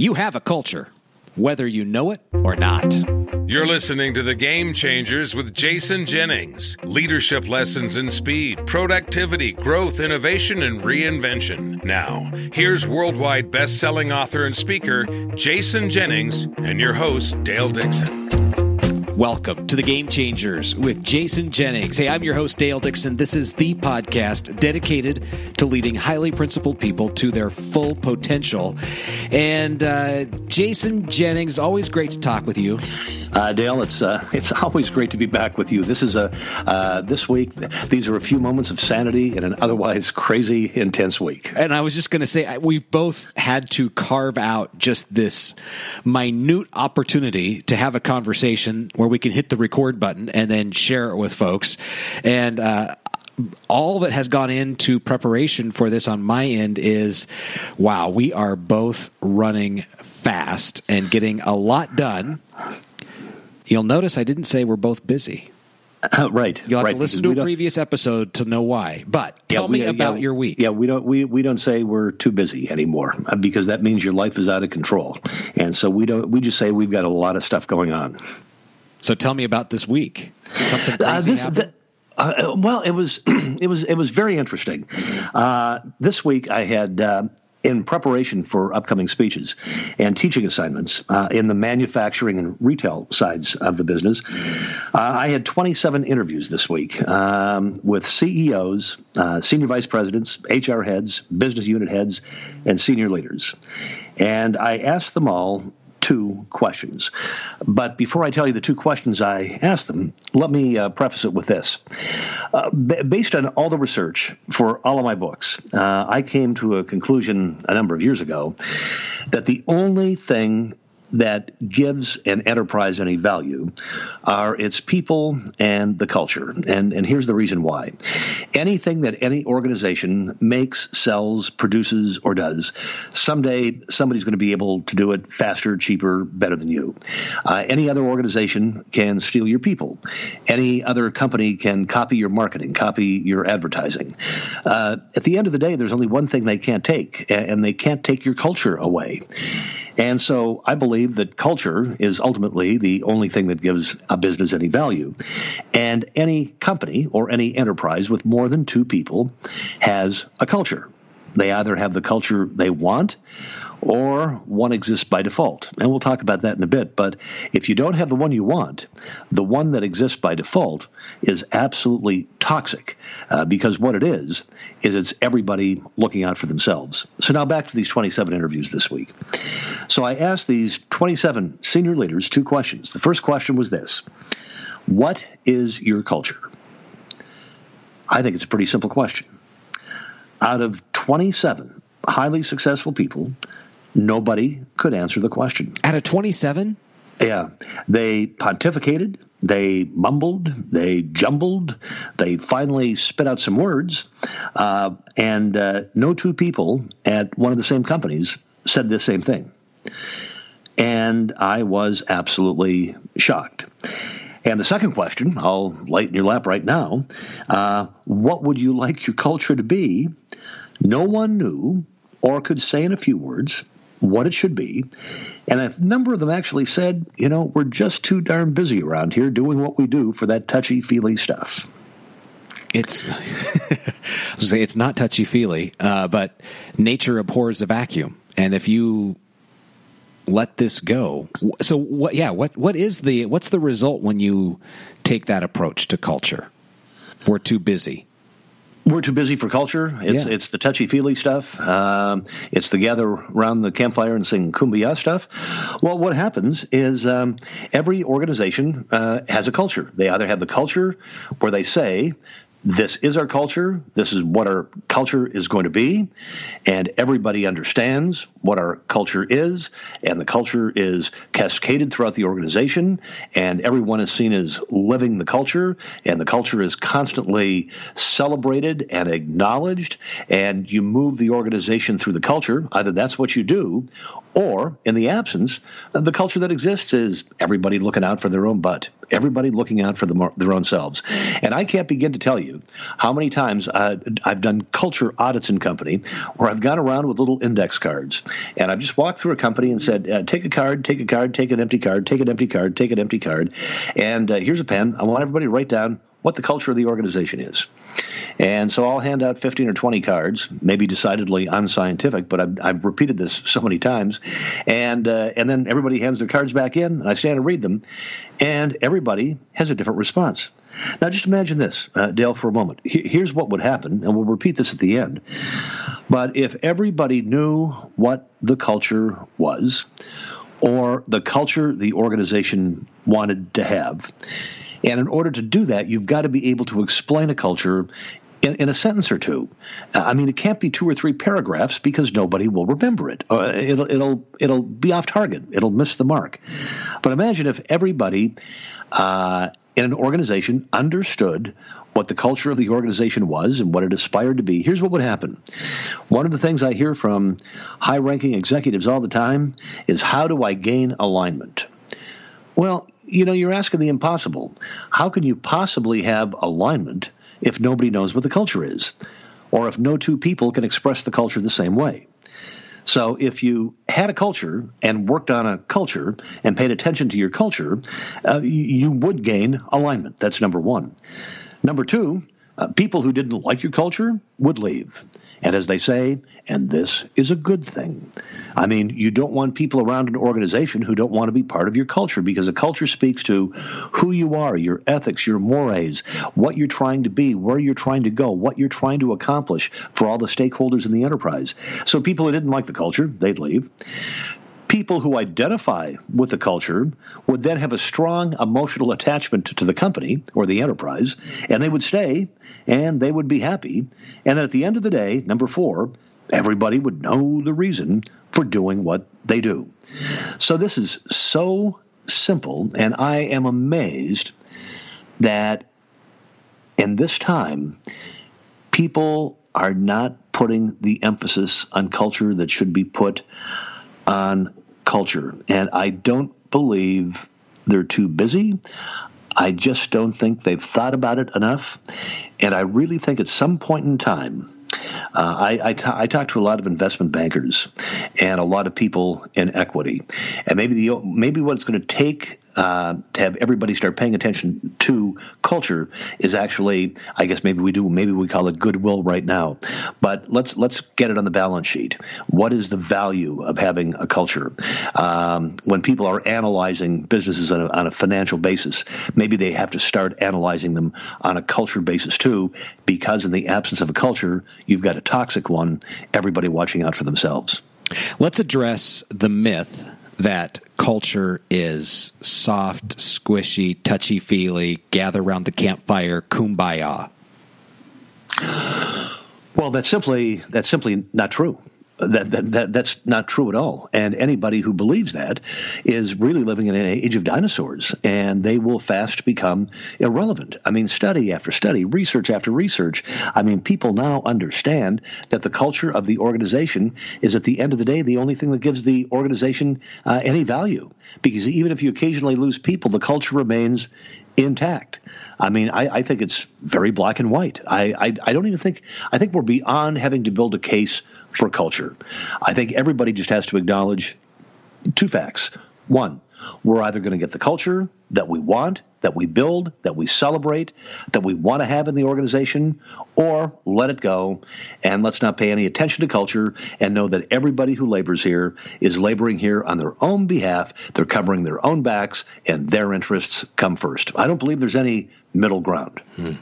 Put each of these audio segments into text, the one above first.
You have a culture, whether you know it or not. You're listening to The Game Changers with Jason Jennings. Leadership lessons in speed, productivity, growth, innovation, and reinvention. Now, here's worldwide best selling author and speaker, Jason Jennings, and your host, Dale Dixon. Welcome to the Game Changers with Jason Jennings. Hey, I'm your host, Dale Dixon. This is the podcast dedicated to leading highly principled people to their full potential. And uh, Jason Jennings, always great to talk with you. Uh, Dale, it's uh, it's always great to be back with you. This is a uh, this week. These are a few moments of sanity in an otherwise crazy, intense week. And I was just going to say, we've both had to carve out just this minute opportunity to have a conversation where we can hit the record button and then share it with folks. And uh, all that has gone into preparation for this on my end is wow, we are both running fast and getting a lot done. You'll notice I didn't say we're both busy. Uh, right. You'll have right, to listen to a previous episode to know why. But tell yeah, me about yeah, your week. Yeah, we don't we, we don't say we're too busy anymore uh, because that means your life is out of control. And so we don't we just say we've got a lot of stuff going on. So tell me about this week. Something crazy Uh, this, happened? the, uh, well, it was it was it was very interesting. Uh, this week I had. Uh, in preparation for upcoming speeches and teaching assignments uh, in the manufacturing and retail sides of the business, uh, I had 27 interviews this week um, with CEOs, uh, senior vice presidents, HR heads, business unit heads, and senior leaders. And I asked them all two questions. But before I tell you the two questions I asked them, let me uh, preface it with this. Uh, b- based on all the research for all of my books, uh, I came to a conclusion a number of years ago that the only thing that gives an enterprise any value are its people and the culture. And, and here's the reason why. Anything that any organization makes, sells, produces, or does, someday somebody's going to be able to do it faster, cheaper, better than you. Uh, any other organization can steal your people. Any other company can copy your marketing, copy your advertising. Uh, at the end of the day, there's only one thing they can't take, and they can't take your culture away. And so I believe that culture is ultimately the only thing that gives a business any value. And any company or any enterprise with more than two people has a culture. They either have the culture they want or one exists by default. And we'll talk about that in a bit. But if you don't have the one you want, the one that exists by default is absolutely toxic uh, because what it is, is it's everybody looking out for themselves. So now back to these 27 interviews this week. So I asked these 27 senior leaders two questions. The first question was this What is your culture? I think it's a pretty simple question. Out of 27 highly successful people, nobody could answer the question. Out of 27? Yeah. They pontificated, they mumbled, they jumbled, they finally spit out some words, uh, and uh, no two people at one of the same companies said the same thing. And I was absolutely shocked. And the second question, I'll light in your lap right now. Uh, what would you like your culture to be? No one knew or could say in a few words what it should be. And a number of them actually said, you know, we're just too darn busy around here doing what we do for that touchy feely stuff. It's it's not touchy feely, uh, but nature abhors a vacuum, and if you let this go, so what? Yeah, what what is the what's the result when you take that approach to culture? We're too busy. We're too busy for culture. It's Yeah. it's the touchy feely stuff. Um, it's the gather around the campfire and sing kumbaya stuff. Well, what happens is um, every organization uh, has a culture. They either have the culture where they say. This is our culture. This is what our culture is going to be. And everybody understands what our culture is. And the culture is cascaded throughout the organization. And everyone is seen as living the culture. And the culture is constantly celebrated and acknowledged. And you move the organization through the culture. Either that's what you do, or in the absence, the culture that exists is everybody looking out for their own butt. everybody looking out for the, their own selves. And I can't begin to tell you how many times uh, I've done culture audits in company where I've gone around with little index cards and I've just walked through a company and said, uh, take a card, take a card, take an empty card, take an empty card, take an empty card. And uh, here's a pen. I want everybody to write down what the culture of the organization is. And so I'll hand out 15 or 20 cards, maybe decidedly unscientific, but I've, I've repeated this so many times. And, uh, and then everybody hands their cards back in, and I stand and read them, and everybody has a different response. Now, just imagine this, uh, Dale, for a moment. Here's what would happen, and we'll repeat this at the end. But if everybody knew what the culture was, or the culture the organization wanted to have, and in order to do that, you've got to be able to explain a culture in, in, a sentence or two. I mean, it can't be two or three paragraphs because nobody will remember it. Uh, it'll it'll it'll be off target. It'll miss the mark. But imagine if everybody uh, in an organization understood what the culture of the organization was and what it aspired to be. Here's what would happen. One of the things I hear from high-ranking executives all the time is, "How do I gain alignment?" Well, you know, you're asking the impossible. How can you possibly have alignment if nobody knows what the culture is? Or if no two people can express the culture the same way? So if you had a culture and worked on a culture and paid attention to your culture, uh, you would gain alignment. That's number one. Number two, uh, people who didn't like your culture would leave. And as they say, and this is a good thing. I mean, you don't want people around an organization who don't want to be part of your culture because a culture speaks to who you are, your ethics, your mores, what you're trying to be, where you're trying to go, what you're trying to accomplish for all the stakeholders in the enterprise. So people who didn't like the culture, they'd leave people who identify with the culture would then have a strong emotional attachment to the company or the enterprise, and they would stay and they would be happy. And then at the end of the day, number four, everybody would know the reason for doing what they do. So this is so simple, and I am amazed that in this time, people are not putting the emphasis on culture that should be put on culture. And I don't believe they're too busy. I just don't think they've thought about it enough. And I really think at some point in time, uh, I, I, t- I talk to a lot of investment bankers and a lot of people in equity, and maybe the maybe what it's going to take uh, to have everybody start paying attention to culture is actually, I guess maybe we do, maybe we call it goodwill right now. But let's let's get it on the balance sheet. What is the value of having a culture? Um, when people are analyzing businesses on a, on a financial basis, maybe they have to start analyzing them on a culture basis too, because in the absence of a culture, you've got a toxic one. Everybody watching out for themselves. Let's address the myth that culture is soft, squishy, touchy feely, gather around the campfire, kumbaya? Well, that's simply that's simply not true that, that, that that's not true at all. And anybody who believes that is really living in an age of dinosaurs, and they will fast become irrelevant. I mean, study after study, research after research. I mean, people now understand that the culture of the organization is, at the end of the day, the only thing that gives the organization uh, any value. Because even if you occasionally lose people, the culture remains intact. I mean, I, I, think it's very black and white. I, I, I don't even think I think we're beyond having to build a case for culture. I think everybody just has to acknowledge two facts. One, we're either going to get the culture that we want, that we build, that we celebrate, that we want to have in the organization, or let it go and let's not pay any attention to culture and know that everybody who labors here is laboring here on their own behalf. They're covering their own backs and their interests come first. I don't believe there's any middle ground. Hmm.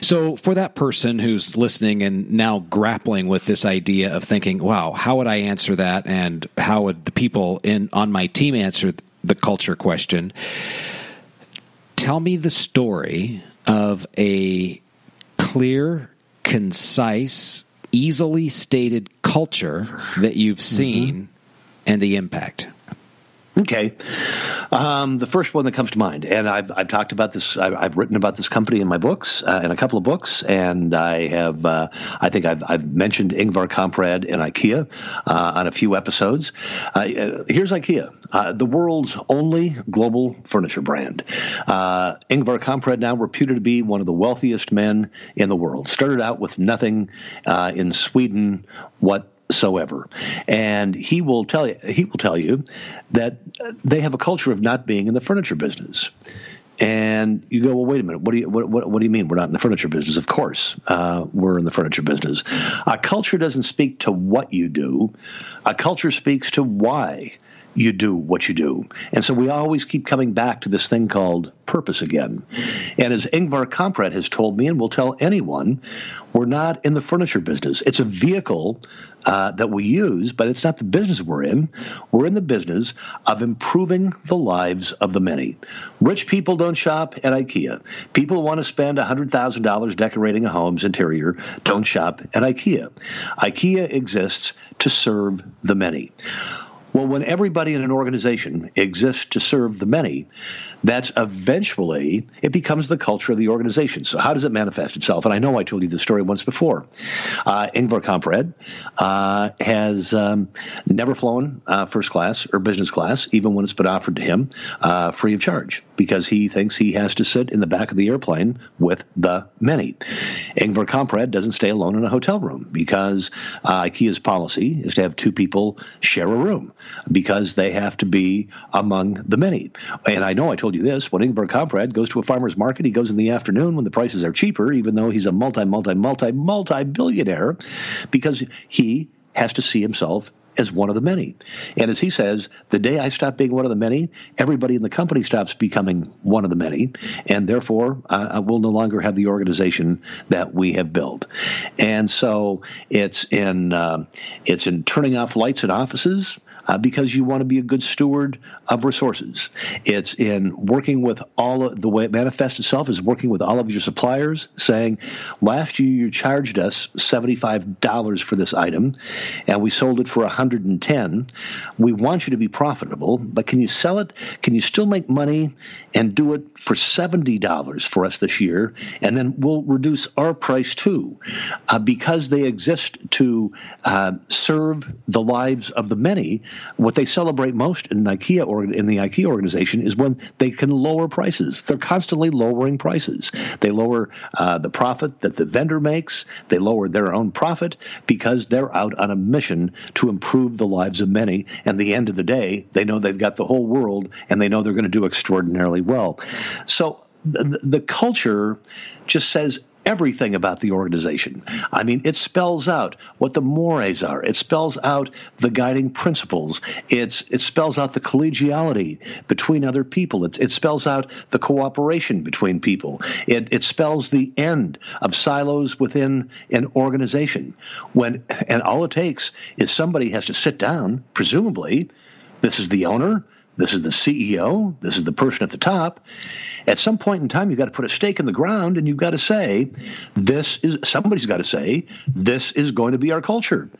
So, for that person who's listening and now grappling with this idea of thinking, "Wow, how would I answer that?" and how would the people in on my team answer the culture question? Tell me the story of a clear, concise, easily stated culture that you've mm-hmm. seen mm-hmm. and the impact. Okay. Um, the first one that comes to mind, and I've, I've talked about this, I've, I've written about this company in my books, uh, in a couple of books, and I have, uh, I think I've, I've mentioned Ingvar Kamprad and IKEA uh, on a few episodes. Uh, uh, here's IKEA, uh, the world's only global furniture brand. Ingvar Kamprad, now reputed to be one of the wealthiest men in the world, started out with nothing in Sweden. What whatsoever. And he will tell you he will tell you that they have a culture of not being in the furniture business. And you go, well, wait a minute. What do you what, what, what do you mean we're not in the furniture business? Of course, uh, we're in the furniture business. A culture doesn't speak to what you do. A culture speaks to why you do what you do. And so we always keep coming back to this thing called purpose again. And as Ingvar Kamprad has told me, and will tell anyone, we're not in the furniture business. It's a vehicle uh, that we use, but it's not the business we're in. We're in the business of improving the lives of the many. Rich people don't shop at IKEA. People who want to spend $100,000 decorating a home's interior don't shop at IKEA. IKEA exists to serve the many. Well, when everybody in an organization exists to serve the many, that's eventually it becomes the culture of the organization. So how does it manifest itself? And I know I told you the story once before. Uh, Ingvar Kamprad uh, has um, never flown uh, first class or business class, even when it's been offered to him uh, free of charge, because he thinks he has to sit in the back of the airplane with the many. Ingvar Kamprad doesn't stay alone in a hotel room because uh, IKEA's policy is to have two people share a room because they have to be among the many. And I know I told you this. When Ingvar Kamprad goes to a farmer's market, he goes in the afternoon when the prices are cheaper, even though he's a multi, multi, multi, multi billionaire, because he has to see himself as one of the many. And as he says, the day I stop being one of the many, everybody in the company stops becoming one of the many, and therefore uh, we'll no longer have the organization that we have built. And so it's in uh, it's in turning off lights in offices uh, because you want to be a good steward of resources. It's in working with all of the way it manifests itself is working with all of your suppliers, saying, last year you charged us $75 for this item and we sold it for 110 We want you to be profitable, but can you sell it? Can you still make money and do it for $70 for us this year? And then we'll reduce our price too uh, because they exist to uh, serve the lives of the many what they celebrate most in IKEA or in the IKEA organization is when they can lower prices. They're constantly lowering prices. They lower uh, the profit that the vendor makes. They lower their own profit because they're out on a mission to improve the lives of many. And the end of the day, they know they've got the whole world, and they know they're going to do extraordinarily well. So the, the culture just says everything about the organization. I mean, it spells out what the mores are. It spells out the guiding principles. It's it spells out the collegiality between other people. It's, it spells out the cooperation between people. It, it spells the end of silos within an organization. When and all it takes is somebody has to sit down, presumably, this is the owner, this is the CEO, this is the person at the top, at some point in time, you've got to put a stake in the ground and you've got to say, this is, somebody's got to say, this is going to be our culture.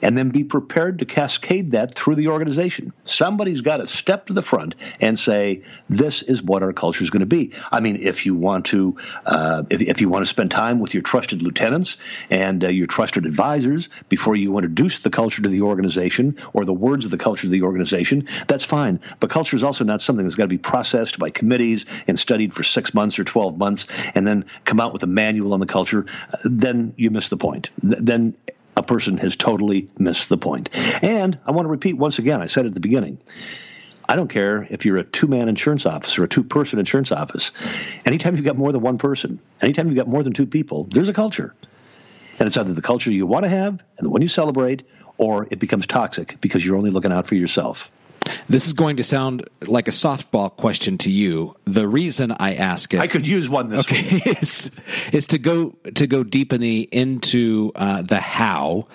And then be prepared to cascade that through the organization. Somebody's got to step to the front and say, this is what our culture is going to be. I mean, if you want to, uh, if, if, you want to spend time with your trusted lieutenants and uh, your trusted advisors before you introduce the culture to the organization or the words of the culture to the organization, that's fine. But culture is also not something that's got to be processed by committees and studied for six months or 12 months and then come out with a manual on the culture, then you miss the point. Then a person has totally missed the point. And I want to repeat once again, I said at the beginning. I don't care if you're a two man insurance office or a two person insurance office. Anytime you've got more than one person, anytime you've got more than two people, there's a culture. And it's either the culture you want to have and the one you celebrate, or it becomes toxic because you're only looking out for yourself. This is going to sound like a softball question to you. The reason I ask it, I could use one this okay, is, is to go to go deep in the into uh, the how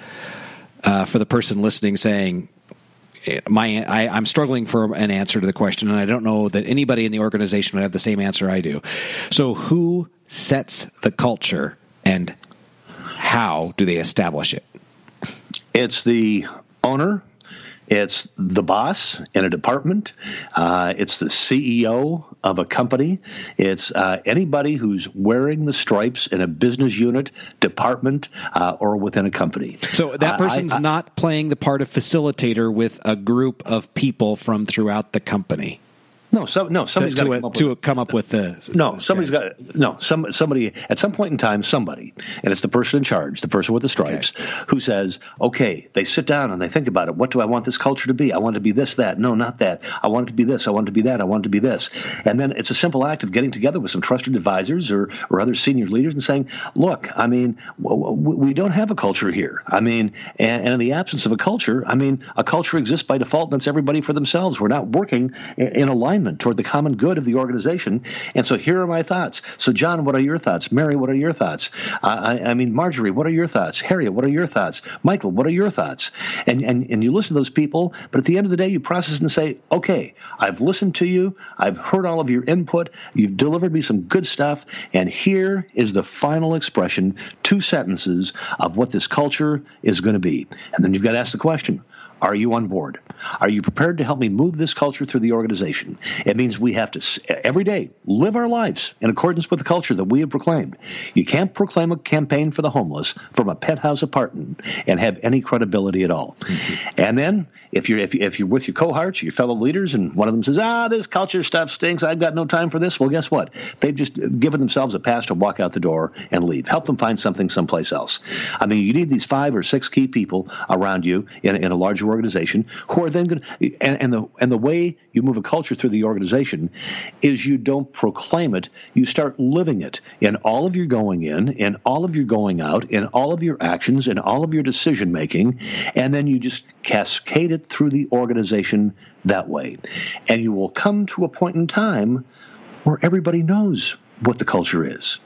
uh, for the person listening, saying, my I, I'm struggling for an answer to the question, and I don't know that anybody in the organization would have the same answer I do. So, who sets the culture, and how do they establish it? It's the owner It's the boss in a department. Uh, it's the CEO of a company. It's uh, anybody who's wearing the stripes in a business unit, department, uh, or within a company. So that person's I, I, not playing the part of facilitator with a group of people from throughout the company. No, so, no, somebody's to, got to, come, to come up with the. No, somebody's got no. Some somebody at some point in time, somebody, and it's the person in charge, the person with the stripes, okay. who says, "Okay." They sit down and they think about it. What do I want this culture to be? I want it to be this, that. No, not that. I want it to be this. I want it to be that. I want it to be this. And then it's a simple act of getting together with some trusted advisors or or other senior leaders and saying, "Look, I mean, we don't have a culture here. I mean, and, and in the absence of a culture, I mean, a culture exists by default, and it's everybody for themselves. We're not working in alignment." Toward the common good of the organization. And so here are my thoughts. So, John, what are your thoughts? Mary, what are your thoughts? I, I mean, Marjorie, what are your thoughts? Harriet, what are your thoughts? Michael, what are your thoughts? And, and, and you listen to those people, but at the end of the day, you process and say, okay, I've listened to you. I've heard all of your input. You've delivered me some good stuff. And here is the final expression, two sentences of what this culture is going to be. And then you've got to ask the question are you on board? Are you prepared to help me move this culture through the organization? It means we have to, every day, live our lives in accordance with the culture that we have proclaimed. You can't proclaim a campaign for the homeless from a penthouse apartment and have any credibility at all. Mm-hmm. And then, if you're, if, you, if you're with your cohorts, your fellow leaders, and one of them says, ah, this culture stuff stinks, I've got no time for this, well, guess what? They've just given themselves a pass to walk out the door and leave. Help them find something someplace else. I mean, you need these five or six key people around you in, in a larger organization who are then going and, and, the, and the way you move a culture through the organization is you don't proclaim it, you start living it in all of your going in, in all of your going out, in all of your actions, in all of your decision making, and then you just cascade it through the organization that way. And you will come to a point in time where everybody knows what the culture is.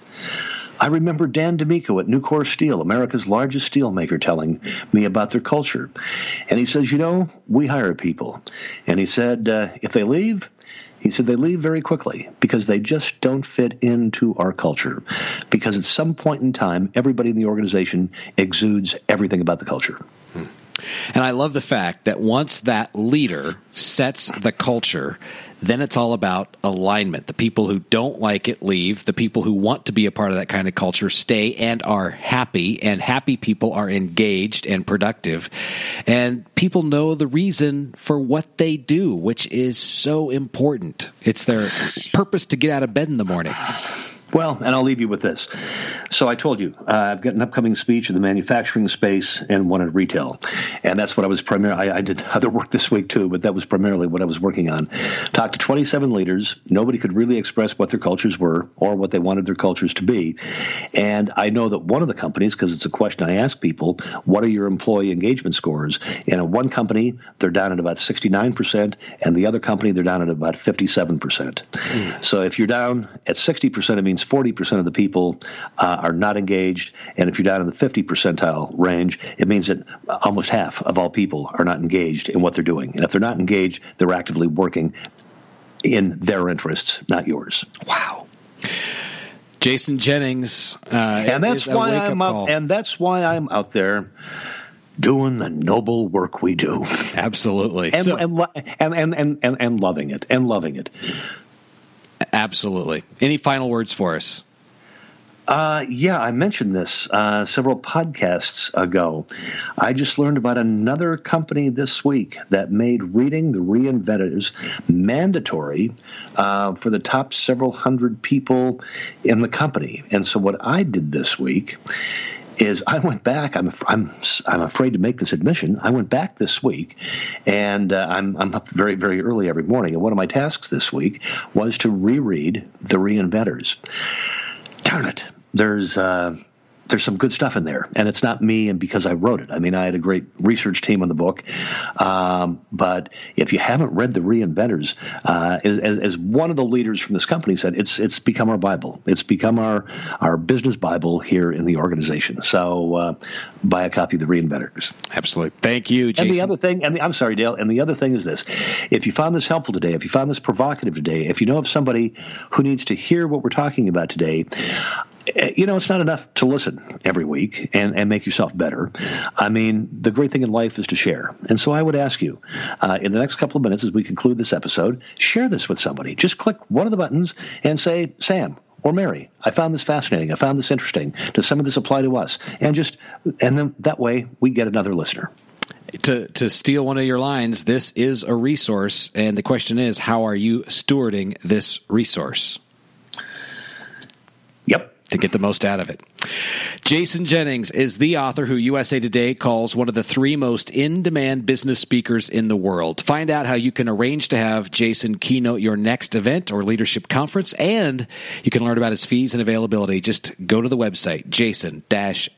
I remember Dan DiMicco at Nucor Steel, America's largest steel maker, telling me about their culture. And he says, You know, we hire people. And he said, uh, If they leave, he said they leave very quickly because they just don't fit into our culture. Because at some point in time, everybody in the organization exudes everything about the culture. Hmm. And I love the fact that once that leader sets the culture, then it's all about alignment. The people who don't like it leave. The people who want to be a part of that kind of culture stay and are happy. And happy people are engaged and productive. And people know the reason for what they do, which is so important. It's their purpose to get out of bed in the morning. Well, and I'll leave you with this. So I told you uh, I've got an upcoming speech in the manufacturing space and one at retail, and that's what I was primarily. I, I, did other work this week too, but that was primarily what I was working on. Talked to 27 leaders. Nobody could really express what their cultures were or what they wanted their cultures to be, and I know that one of the companies, because it's a question I ask people, what are your employee engagement scores? And in one company, they're down at about 69 percent, and the other company, they're down at about 57 percent. Mm. So if you're down at 60 percent, it means 40% of the people uh, are not engaged. And if you're down in the 50 percentile range, it means that almost half of all people are not engaged in what they're doing. And if they're not engaged, they're actively working in their interests, not yours. Wow. Jason Jennings, uh, and that's why I'm out, and that's why I'm out there doing the noble work we do. Absolutely, and, so, and, and, and, and, and loving it, and loving it. Absolutely. Any final words for us? Uh, yeah, I mentioned this uh, several podcasts ago. I just learned about another company this week that made reading the reinventors mandatory uh, for the top several hundred people in the company. And so, what I did this week is I went back. I'm I'm I'm afraid to make this admission. I went back this week, and uh, I'm I'm up very very early every morning. And one of my tasks this week was to reread the Reinventors. Darn it! There's uh, there's some good stuff in there, and it's not me and because I wrote it. I mean, I had a great research team on the book, um, but if you haven't read the Reinventors, uh, as, as, one of the leaders from this company said, it's it's become our Bible. It's become our our business Bible here in the organization. So uh, buy a copy of the Reinventors. Absolutely, thank you. Jason. And the other thing, and the, I'm sorry, Dale. And the other thing is this: if you found this helpful today, if you found this provocative today, if you know of somebody who needs to hear what we're talking about today you know, it's not enough to listen every week and, and make yourself better. I mean, the great thing in life is to share. And so I would ask you, uh, in the next couple of minutes as we conclude this episode, share this with somebody. Just click one of the buttons and say, Sam, or Mary, I found this fascinating. I found this interesting. Does some of this apply to us? And just, and then that way we get another listener to to steal one of your lines, this is a resource, and the question is, how are you stewarding this resource? To get the most out of it. Jason Jennings is the author who USA Today calls one of the three most in demand business speakers in the world. Find out how you can arrange to have Jason keynote your next event or leadership conference, and you can learn about his fees and availability. Just go to the website, jason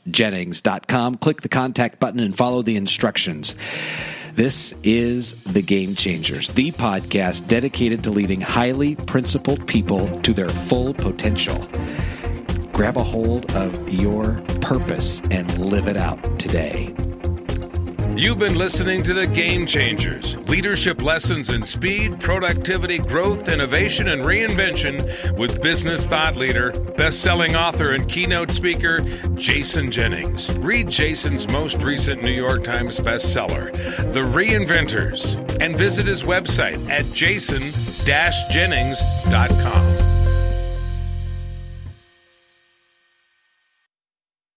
jennings.com, click the contact button, and follow the instructions. This is The Game Changers, the podcast dedicated to leading highly principled people to their full potential. Grab a hold of your purpose and live it out today. You've been listening to The Game Changers leadership lessons in speed, productivity, growth, innovation, and reinvention with business thought leader, best selling author, and keynote speaker, Jason Jennings. Read Jason's most recent New York Times bestseller, The Reinventors, and visit his website at jason jennings.com.